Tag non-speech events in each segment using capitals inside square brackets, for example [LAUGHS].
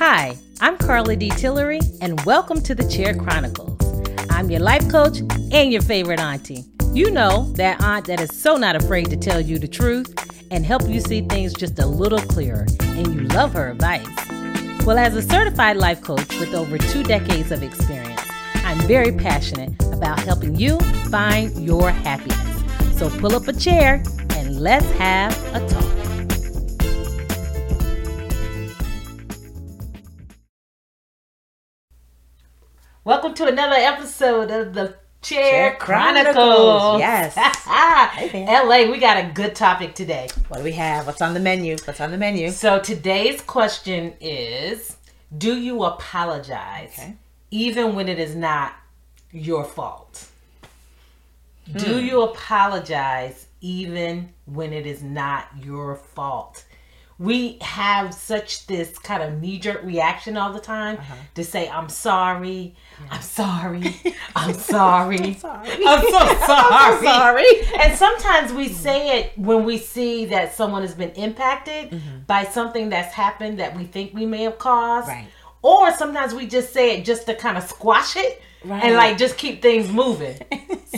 Hi, I'm Carla D. Tillery, and welcome to the Chair Chronicles. I'm your life coach and your favorite auntie. You know, that aunt that is so not afraid to tell you the truth and help you see things just a little clearer, and you love her advice. Well, as a certified life coach with over two decades of experience, I'm very passionate about helping you find your happiness. So pull up a chair and let's have a talk. Welcome to another episode of the Chair, Chair Chronicles. Chronicles. Yes. [LAUGHS] Hey, LA, we got a good topic today. What do we have? What's on the menu? What's on the menu? So today's question is Do you apologize Okay. even when it is not your fault? Hmm. Do you apologize even when it is not your fault? We have such this kind of knee jerk reaction all the time Uh-huh. to say, I'm sorry, [LAUGHS] [LAUGHS] I'm sorry, I'm sorry. Sorry. [LAUGHS] I'm so sorry. I'm so sorry. And sometimes we say it when we see that someone has been impacted by something that's happened that we think we may have caused. Right. Or sometimes we just say it just to kind of squash it Right. and like just keep things moving.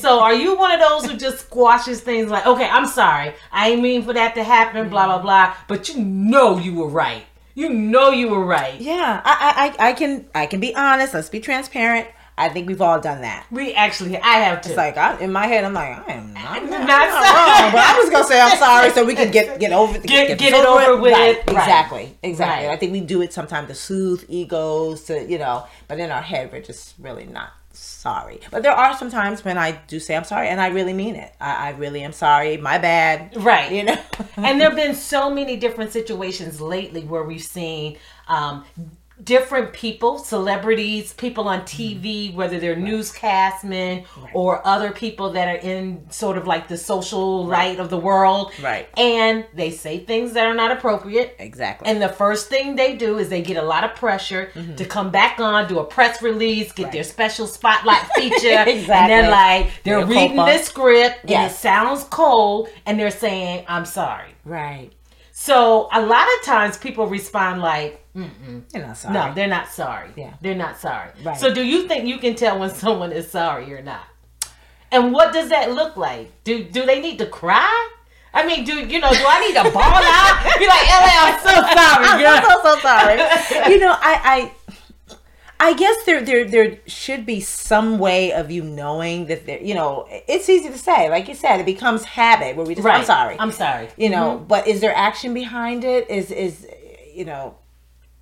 So are you one of those who just squashes things like, okay, I'm sorry. I ain't mean for that to happen, blah, blah, blah. But you know you were right. You know you were right. Yeah, I, I, I can, I can be honest. Let's be transparent. I think we've all done that. We actually, I have to. It's like I, in my head, I'm like, I am not, I'm Not not, I'm not sorry. wrong, but I'm just gonna say I'm sorry so we can get get over Get- this get it over with. Right, Right. Exactly, exactly. Right. I think we do it sometimes to soothe egos, to you know, but in our head we're just really not sorry. But there are some times when I do say I'm sorry, and I really mean it. I, I really am sorry. My bad. Right. You know. and there have been so many different situations lately where we've seen um, different people, celebrities, people on mm-hmm. TV, whether they're newscastmen or other people that are in sort of like the social light of the world. Right. And they say things that are not appropriate. exactly. And the first thing they do is they get a lot of pressure mm-hmm. to come back on, do a press release, get their special spotlight [LAUGHS] feature. And they're like they're Their reading copa. the script and it sounds cold and they're saying, I'm sorry. right. So a lot of times people respond like, Mm-mm. You're not sorry. no, they're not sorry. Yeah. They're not sorry. Right. So do you think you can tell when [LAUGHS] someone is sorry or not? And what does that look like? Do do they need to cry? I mean, do you know? Do I need to bawl [LAUGHS] out? Be like, LA, I'm so sorry, girl. I'm so so sorry. [LAUGHS] you know, I, I I guess there there there should be some way of you knowing that there you know, it's easy to say. Like you said, it becomes habit where we just I'm sorry. I'm sorry. you know, mm-hmm. but is there action behind it? Is is you know,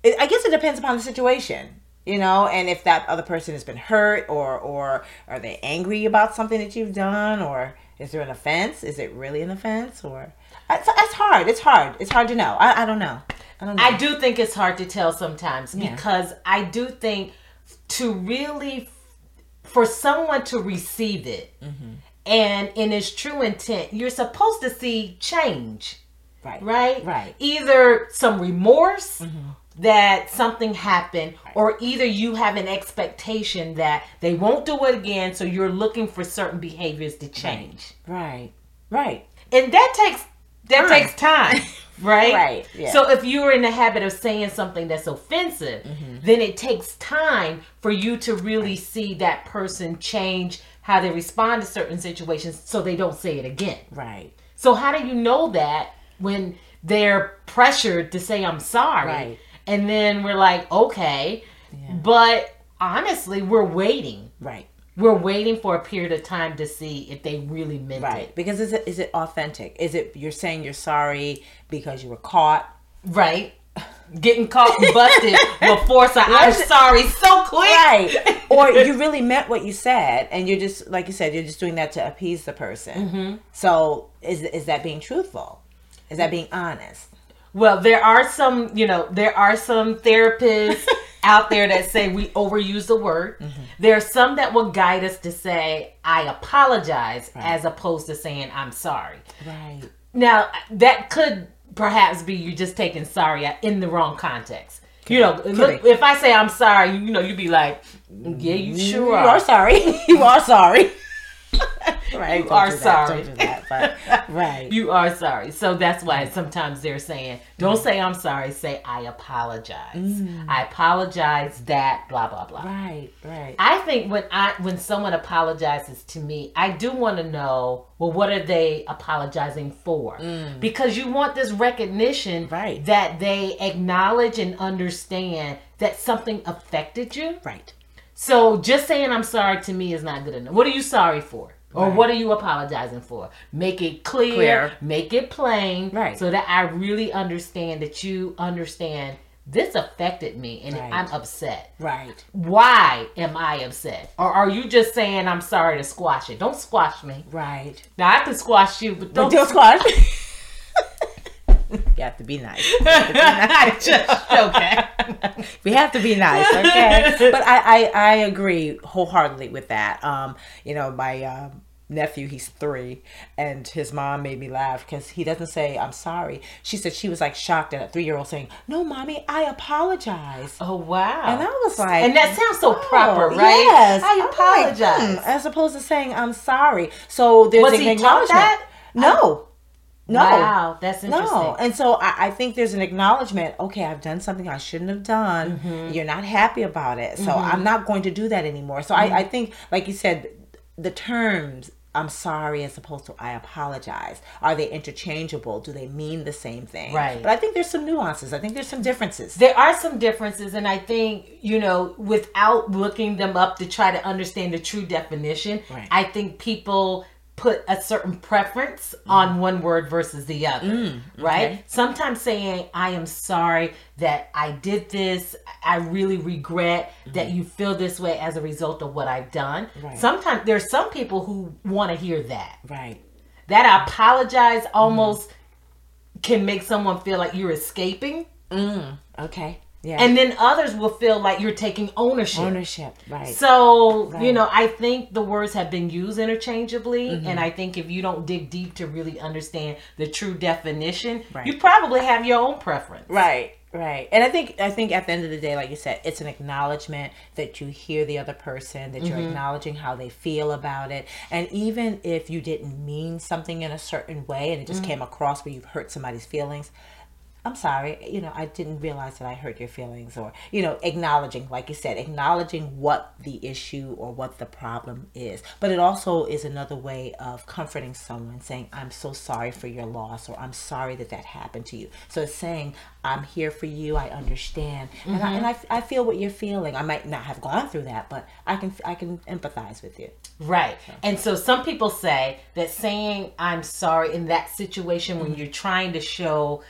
it, I guess it depends upon the situation. You know, and if that other person has been hurt, or or are they angry about something that you've done, or is there an offense? Is it really an offense, or it's, it's hard. It's hard. It's hard to know. I, I don't know. I don't know. I do think it's hard to tell sometimes Yeah. because I do think to really for someone to receive it Mm-hmm. and in its true intent, you're supposed to see change, right. right? Right. Either some remorse Mm-hmm. That something happened, or either you have an expectation that they won't do it again, so you're looking for certain behaviors to change. Right. Right. and that takes that Time. takes time [LAUGHS] right Right, yeah. so if you're in the habit of saying something that's offensive Mm-hmm. then it takes time for you to really see that person change how they respond to certain situations so they don't say it again Right. so how do you know that when they're pressured to say i'm sorry Right. And then we're like okay but honestly we're waiting Right. we're waiting for a period of time to see if they really meant Right. it Because is it is it authentic? Is it you're saying you're sorry because you were caught? Right. Getting caught and busted [LAUGHS] before so I'm sorry so quick. Right. [LAUGHS] or you really meant what you said and you're just like you said, you're just doing that to appease the person. Mm-hmm. So is is that being truthful? Is that being honest? Well, there are some, you know, there are some therapists [LAUGHS] out there that say we overuse the word. Mm-hmm. There are some that will guide us to say I apologize as opposed to saying I'm sorry. Right. Now, that could perhaps be you just taking sorry in the wrong context. You know, look, if I say I'm sorry, you know, you'd be like, yeah, you sure You are. are sorry. [LAUGHS] you are sorry. [LAUGHS] right. You are that, sorry. That. Right. [LAUGHS] You are sorry. So that's why sometimes they're saying, don't say I'm sorry, say I apologize. I apologize that blah blah blah. right. Right. I think when I when someone apologizes to me, I do want to know, well, what are they apologizing for? Because you want this recognition Right. that they acknowledge and understand that something affected you. right. So just saying I'm sorry to me is not good enough. What are you sorry for? Or Right. what are you apologizing for? Make it clear, Clear. make it plain, Right. so that I really understand that you understand this affected me and Right. I'm upset. Right. Why am I upset? Or are you just saying I'm sorry to squash it? Don't squash me. Right. Now I can squash you, but don't Don't squash. [LAUGHS] you have to be nice. [LAUGHS] just okay. [LAUGHS] we have to be nice, okay? but I, I, I agree wholeheartedly with that. Um, you know, my um, nephew, he's three, and his mom made me laugh because he doesn't say I'm sorry. She said she was like shocked at a three year old saying, "No, mommy, I apologize." Oh wow. And I was like, And that sounds so oh, proper, right? Yes, I like, apologize. hmm, as opposed to saying I'm sorry. So there's Was an acknowledgement. No, no. Wow, that's interesting. No, and so I, I think there's an acknowledgement. Okay, I've done something I shouldn't have done. Mm-hmm. You're not happy about it, so I'm not going to do that anymore. So I, Mm-hmm. I think, like you said, the terms "I'm sorry" as opposed to "I apologize" are they interchangeable? Do they mean the same thing? Right. But I think there's some nuances. I think there's some differences. There are some differences, and I think, you know, without looking them up to try to understand the true definition, Right. I think people put a certain preference on one word versus the other, mm, right? okay. Sometimes saying, I am sorry that I did this, I really regret that mm-hmm. you feel this way as a result of what I've done. Right. Sometimes there's some people who want to hear that. right. That I apologize almost can make someone feel like you're escaping. Mm, okay. Yeah. And then others will feel like you're taking ownership. ownership. Right. So, you know, I think the words have been used interchangeably. Mm-hmm. And I think if you don't dig deep to really understand the true definition, Right. you probably have your own preference. Right, right. And I think I think at the end of the day, like you said, it's an acknowledgement that you hear the other person, that you're acknowledging how they feel about it. And even if you didn't mean something in a certain way and it just came across where you've hurt somebody's feelings, I'm sorry, you know, I didn't realize that I hurt your feelings, or, you know, acknowledging, like you said, acknowledging what the issue or what the problem is. But it also is another way of comforting someone, saying, I'm so sorry for your loss, or I'm sorry that that happened to you. So it's saying, I'm here for you, I understand. And, I, and mm-hmm. I, I feel what you're feeling. I might not have gone through that, but I can, I can empathize with you. Right. And so some people say that saying I'm sorry in that situation when mm-hmm. you're trying to show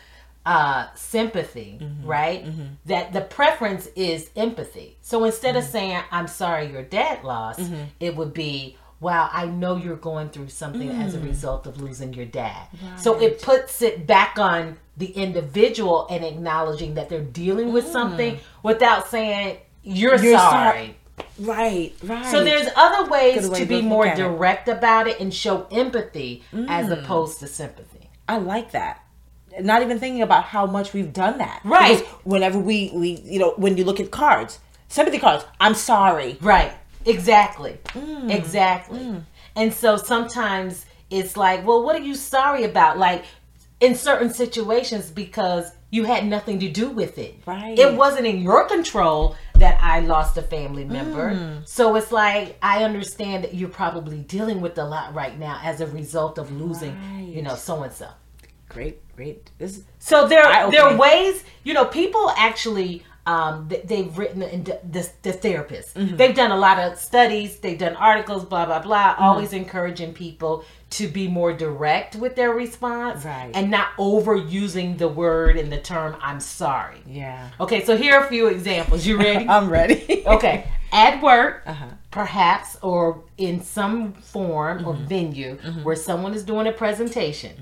uh sympathy, mm-hmm. right? Mm-hmm. That the preference is empathy. So instead of mm-hmm. saying I'm sorry your dad lost, it would be wow, I know you're going through something as a mm. result of losing your dad. So it puts it back on the individual and acknowledging that they're dealing with mm. something without saying you're, You're sorry. Right, right. So there's other ways way to be more at it. direct about it and show empathy as mm. opposed to sympathy. I like that. Not even thinking about how much we've done that. Right. Because whenever we, we, you know, when you look at cards, sympathy cards, I'm sorry. Right. Exactly. Mm. Exactly. Mm. And so sometimes it's like, well, what are you sorry about? Like in certain situations because you had nothing to do with it. Right. It wasn't in your control that I lost a family member. Mm. So it's like I understand that you're probably dealing with a lot right now as a result of losing, you know, so and so. Great, great. This is, So there, Eye-opening. there are ways, you know, people actually, um, th- they've written, in the, the, the therapists, Mm-hmm. they've done a lot of studies, they've done articles, blah, blah, blah, always encouraging people to be more direct with their response Right. and not overusing the word and the term, I'm sorry. yeah. Okay, so here are a few examples. You ready? [LAUGHS] I'm ready. [LAUGHS] okay. At work, Uh-huh. perhaps, or in some form or Mm-hmm. venue where someone is doing a presentation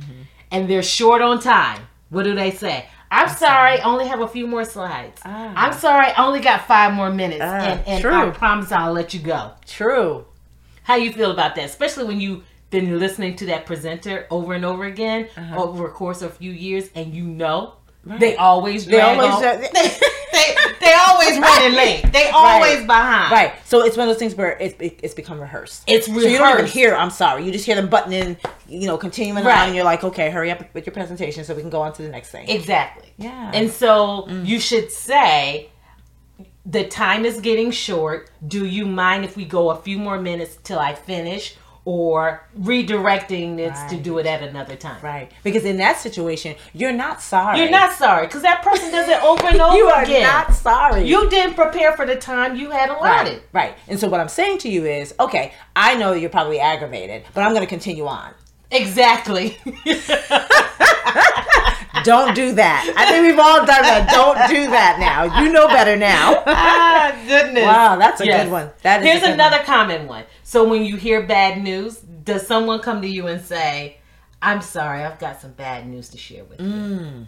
and they're short on time, what do they say? I'm sorry, I only have a few more slides. Ah. I'm sorry, I only got five more minutes. Ah, and and true. I promise I'll let you go. True. How you feel about that? Especially when you've been listening to that presenter over and over again Uh-huh. over a course of a few years and you know they always They drag always [LAUGHS] they they always running late. They always behind. Right. So it's one of those things where it's it's become rehearsed. It's rehearsed. So you don't even hear I'm sorry. You just hear them buttoning, you know, continuing Right. on and you're like, okay, hurry up with your presentation so we can go on to the next thing. Exactly. Yeah. And so mm. you should say, the time is getting short. Do you mind if we go a few more minutes till I finish? Or redirecting this to do it at another time. right. Because in that situation, you're not sorry. You're not sorry because that person does it over and [LAUGHS] over You are again. not sorry. You didn't prepare for the time you had allotted. Right, right. And so what I'm saying to you is, okay, I know you're probably aggravated, but I'm going to continue on. Exactly. [LAUGHS] Don't do that. I think we've all done that. Don't do that now. You know better now. [LAUGHS] ah, goodness. Wow, that's a Yes. good one. That is Here's another common one. So when you hear bad news, does someone come to you and say, "I'm sorry, I've got some bad news to share with you"? Mm.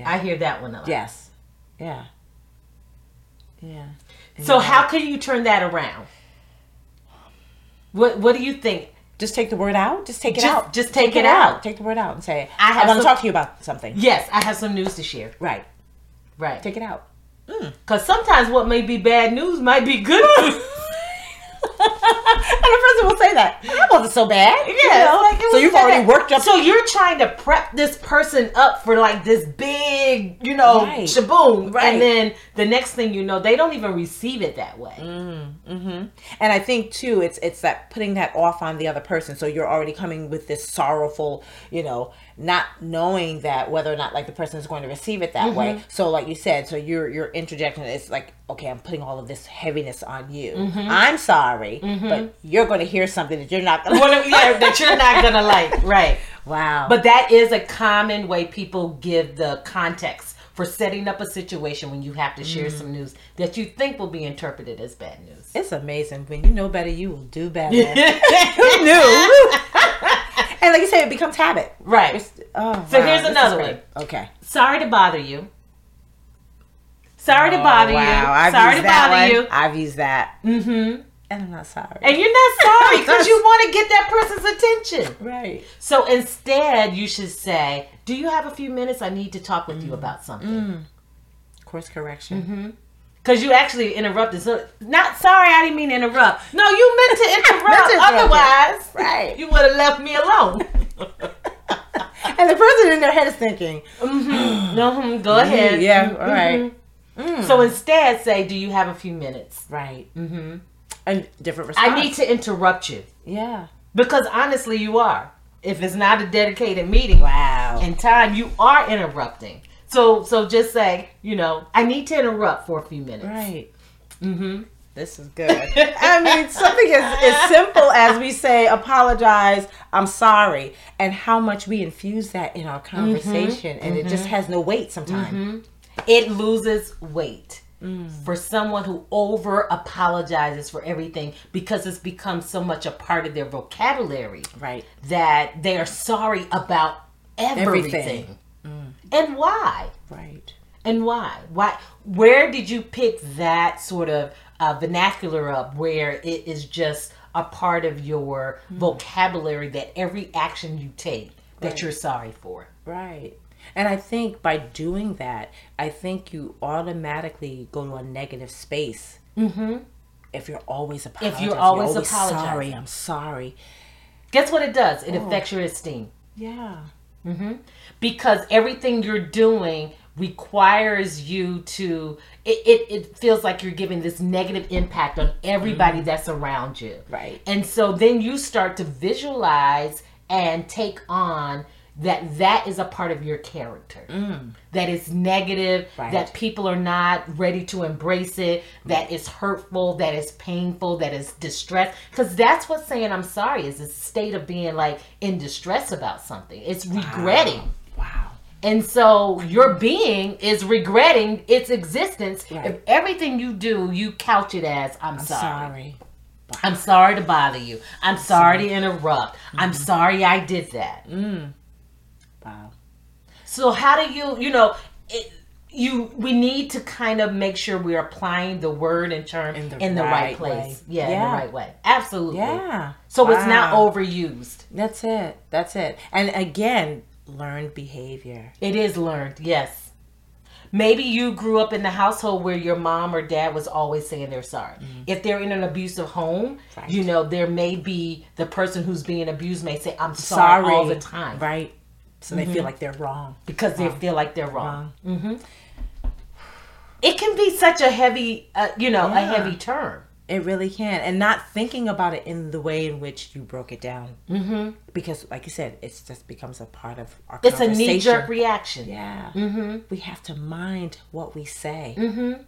Yeah. I hear that one a lot. Yes. Yeah. Yeah. So how can you turn that around? What What do you think? Just take the word out. Just take it Just- out. just take it out. Take the word out and say, I I, have want to talk to you about something. Yes, I have some news to share. Right. Right. Take it out. Mm. Because sometimes what may be bad news might be good [LAUGHS] news. And the person will say that. That wasn't so bad. you Yeah, know? like so you've already bad. worked up. So you're trying to prep this person up for like this big, you know, Right. shaboom, Right. and then the next thing you know, they don't even receive it that way. Mm, mm-hmm. and I think too, it's it's that putting that off on the other person. So you're already coming with this sorrowful, you know, not knowing that whether or not like the person is going to receive it that way. Mm-hmm. So like you said, so you're you're interjecting. It's like okay, I'm putting all of this heaviness on you. Mm-hmm. I'm sorry, mm-hmm. but you're going to hear something that you're not going What to. yeah, that you're not gonna like, right? Wow. But that is a common way people give the context for setting up a situation when you have to share Mm. some news that you think will be interpreted as bad news. it's amazing when you know better, you will do better. [LAUGHS] [LAUGHS] Who knew? And like you say, it becomes habit. right. Oh, So wow, here's another one. Okay. Sorry to bother you. Sorry to Oh, bother wow, you. I've Sorry used to that bother one. you. I've used that, Mm-hmm. and I'm not sorry. And you're not sorry because you [LAUGHS] want to get that person's attention. right. So instead, you should say, "Do you have a few minutes? I need to talk with you about something." Course correction. Because you actually interrupted. So, not sorry, I didn't mean to interrupt. No, you meant to [LAUGHS] interrupt. Meant to. Otherwise, Right. you would have left me alone. [LAUGHS] And the person in their head is thinking, mm-hmm. [GASPS] Go ahead. yeah, Mhm, all right. mhm. So instead, say, "Do you have a few minutes?" right. Mm-hmm. And different response. I need to interrupt you Yeah. because honestly, you are. If it's not a dedicated meeting, Wow. in time, you are interrupting. So, so just say, you know, I need to interrupt for a few minutes. right. Mm-hmm. This is good. I mean, something as, as simple as we say, apologize, I'm sorry, and how much we infuse that in our conversation, and it just has no weight sometimes. It loses weight Mm. for someone who over apologizes for everything because it's become so much a part of their vocabulary Right. that they are sorry about everything. Everything. And why? Right. And why? Why? Where did you pick that sort of uh, vernacular up where it is just a part of your vocabulary that every action you take that Right. you're sorry for? Right. And I think by doing that, I think you automatically go to a negative space. Mm-hmm. If you're always apologizing. If you're always sorry, apologizing. I'm sorry. Guess what it does? It Oh. affects your esteem. Yeah. Mm-hmm. because everything you're doing requires you to it, it, it feels like you're giving this negative impact on everybody mm-hmm. that's around you. Right. and so then you start to visualize and take on that that is a part of your character. Mm. That is negative Right. that people are not ready to embrace it that mm. is hurtful that is painful that is distress. Because that's what saying i'm sorry is a state of being like in distress about something. It's regretting. Wow. and so your being is regretting its existence. Right. if everything you do you couch it as i'm, I'm sorry. sorry. i'm sorry to bother you. I'm sorry to interrupt. I'm Mm-hmm. sorry i did that mm. Wow. so how do you you know it, you we need to kind of make sure we're applying the word and term in In the, the right, right place way. yeah, in the right way absolutely Yeah. so it's not overused That's it. That's it. And again, learned behavior. it is learned yes Maybe you grew up in the household where your mom or dad was always saying they're sorry. If they're in an abusive home, Mm-hmm. Right. you know, there may be the person who's being abused may say, I'm sorry, Sorry all the time. Right. So they feel like they're wrong. Because they feel like they're wrong. hmm It can be such a heavy, uh, you know, a heavy term. It really can. And not thinking about it in the way in which you broke it down. Mm-hmm. Because, like you said, it just becomes a part of our It's a knee jerk reaction. Yeah. Mm-hmm. We have to mind what we say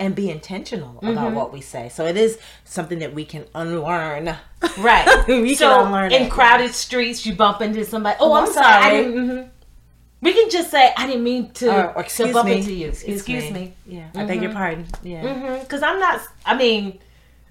and be intentional about what we say. So it is something that we can unlearn. Right. [LAUGHS] We so can unlearn in it. crowded streets, you bump into somebody. Oh, Oh, I'm, I'm sorry. I sorry. We can just say, I didn't mean to, Or, or to excuse bump me. into you. Excuse, me. Yeah. I beg your pardon. Yeah. Because I'm not, I mean,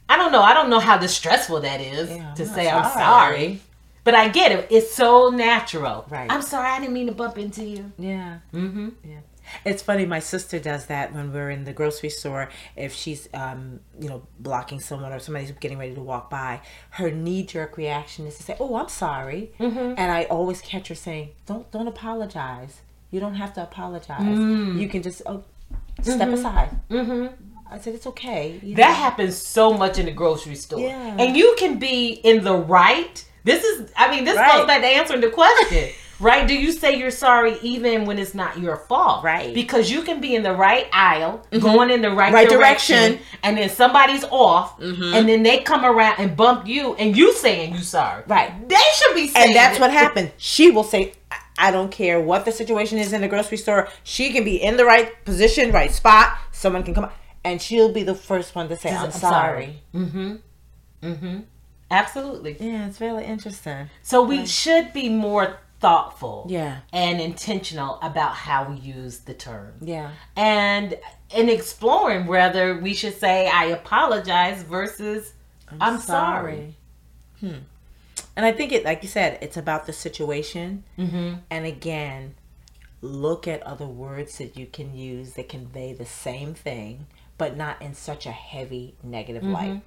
I don't know. I don't know how distressful that is Yeah, I'm to say I'm sorry. sorry. But I get it. It's so natural. Right. I'm sorry. I didn't mean to bump into you. Yeah. Mm-hmm. Yeah. It's funny, my sister does that when we're in the grocery store. If she's, um, you know, blocking someone or somebody's getting ready to walk by, her knee jerk reaction is to say, "Oh, I'm sorry," Mm-hmm. and I always catch her saying, "Don't, don't apologize. You don't have to apologize. Mm. You can just oh, step aside." Mm-hmm. I said, "It's okay." You That know? happens so much in the grocery store. Yeah. And you can be in the right. This is, I mean, this Right. goes back to answering the question. [LAUGHS] Right? Do you say you're sorry even when it's not your fault? Right. Mm-hmm. Because you can be in the right aisle, mm-hmm. going in the right, Right direction, direction. and then somebody's off, mm-hmm. and then they come around and bump you, and you saying you sorry. Right. They should be saying and that's it. what happened. She will say, I- "I don't care what the situation is in the grocery store. She can be in the right position, right spot. Someone can come, up, and she'll be the first one to say, I'm, I'm sorry." Mm-hmm. Absolutely. Yeah, it's really interesting. So we should be more thoughtful Yeah. and intentional about how we use the term. Yeah, and in exploring whether we should say I apologize versus I'm, sorry. Hmm. And I think it, like you said, it's about the situation. Mm-hmm. And again, look at other words that you can use that convey the same thing, but not in such a heavy negative light.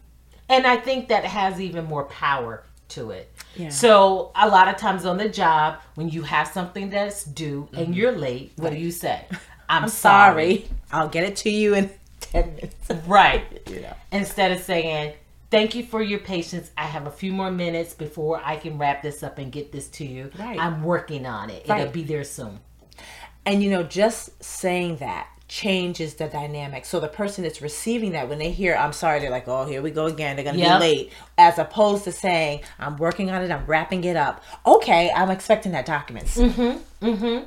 And I think that has even more power to it. Yeah. So a lot of times on the job, when you have something that's due and mm-hmm. you're late, what do you say? [LAUGHS] I'm, I'm sorry. sorry. I'll get it to you in [LAUGHS] ten minutes. Right. [LAUGHS] You know. Instead of saying, Thank you for your patience. I have a few more minutes before I can wrap this up and get this to you. Right. I'm working on it. It'll be there soon. And you know, just saying that changes the dynamic. So the person that's receiving that, when they hear "I'm sorry," they're like, "Oh, here we go again. They're gonna Yep. be late." As opposed to saying, "I'm working on it. I'm wrapping it up." Okay, I'm expecting that documents. Mm-hmm, mm-hmm.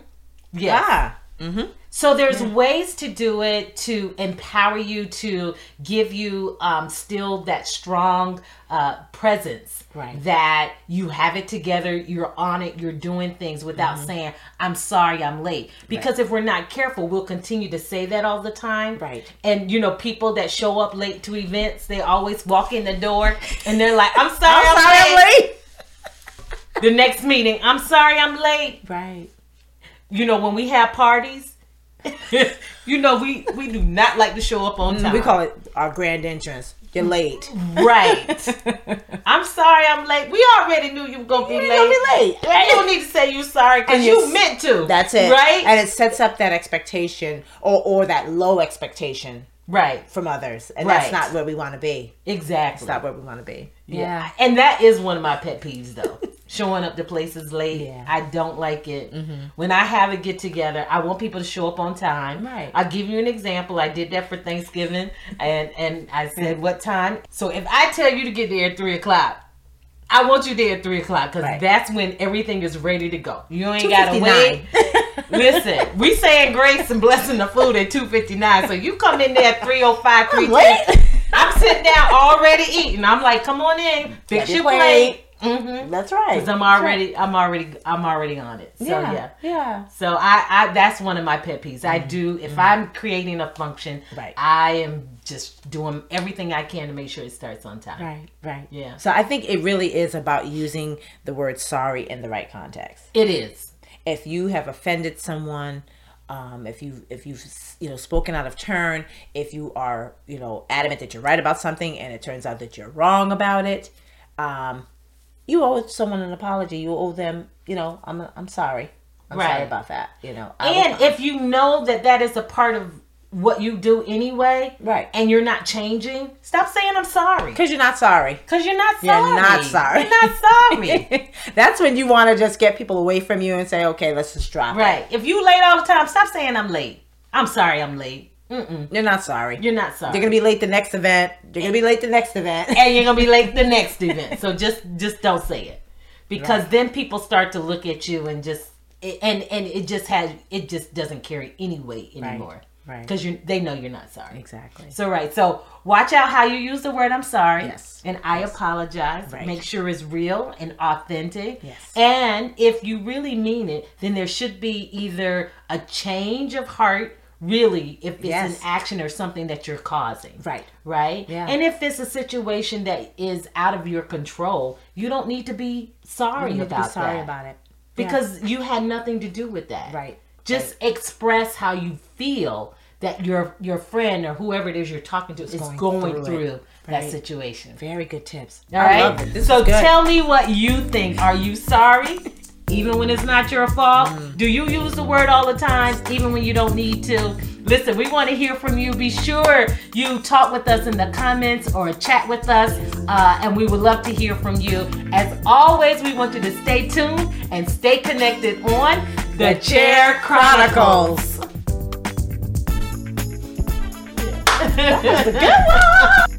Yes. Ah, So there's ways to do it to empower you to give you um, still that strong uh, presence Right. that you have it together, you're on it, you're doing things without Mm-hmm. saying I'm sorry, I'm late. Because if we're not careful, we'll continue to say that all the time. Right. And you know, people that show up late to events, they always walk in the door and they're like, "I'm sorry, I'm, I'm sorry, late. I'm late. The next meeting, I'm sorry, I'm late. Right. You know, when we have parties, [LAUGHS] you know, we we do not like to show up on time. Mm, We call it our grand entrance. You're late. right. [LAUGHS] I'm sorry, I'm late. We already knew you were gonna be You're late. gonna be late. You don't need to say you're sorry because you meant to. That's it. Right. And it sets up that expectation or or that low expectation right. from others, and Right. that's not where we want to be. Exactly. It's not where we want to be. Yeah. And that is one of my pet peeves though. Showing up to places late. Yeah. Mm-hmm. I don't like it. When I have a get together, I want people to show up on time. Right. I'll give you an example. I did that for Thanksgiving [LAUGHS] and, and I said what time. So if I tell you to get there at three o'clock, I want you there at three o'clock because Right. that's when everything is ready to go. You ain't gotta wait. [LAUGHS] Listen, we saying grace and blessing the food at two fifty nine. So you come in there at 305, [LAUGHS] 310. late. I'm sitting down already eating. I'm like, come on in, fix your your plate. Mm-hmm. That's right. Cause I'm already, I'm already, I'm already on it. So yeah. yeah, yeah. So I, I, that's one of my pet peeves. I do if I'm creating a function, Mm-hmm. Right. I am just doing everything I can to make sure it starts on time. Right, right. Yeah. So I think it really is about using the word sorry in the right context. It is. If you have offended someone, um, if you if you've you know spoken out of turn, if you are you know adamant that you're right about something and it turns out that you're wrong about it, um, you owe someone an apology. You owe them, you know, I'm I'm sorry. I'm sorry about that. You know, I And if you know that that is a part of what you do anyway, Right. and you're not changing, stop saying I'm sorry. Because you're not sorry. Because you're not sorry. You're not sorry. You're not sorry. That's when you want to just get people away from you and say, okay, let's just drop right. If you late all the time, stop saying I'm late. I'm sorry I'm late. Mm-mm. You're not sorry. You're not sorry. You're gonna be late the next event. You're gonna be late the next event. and you're gonna be late the [LAUGHS] next event. So just just don't say it, because Right. then people start to look at you and just and and it just has it just doesn't carry any weight anymore. right. Because you they know you're not sorry. exactly. So right. So watch out how you use the word I'm sorry. Yes. And I apologize. Right. Make sure it's real and authentic. Yes. And if you really mean it, then there should be either a change of heart, really, if it's Yes. an action or something that you're causing. Right. Right? Yeah. And if it's a situation that is out of your control, you don't need to be sorry You need to about be sorry that. about it. Because you had nothing to do with that. Right. Just express how you feel that your your friend or whoever it is you're talking to is going going, through through, that Right. situation. Very good tips. All I right. love it. This so tell me what you think. Are you sorry? Even when it's not your fault? Mm. Do you use the word all the time, even when you don't need to? Listen, we want to hear from you. Be sure you talk with us in the comments or chat with us, uh, and we would love to hear from you. As always, we want you to stay tuned and stay connected on The Chair Chronicles. Good one.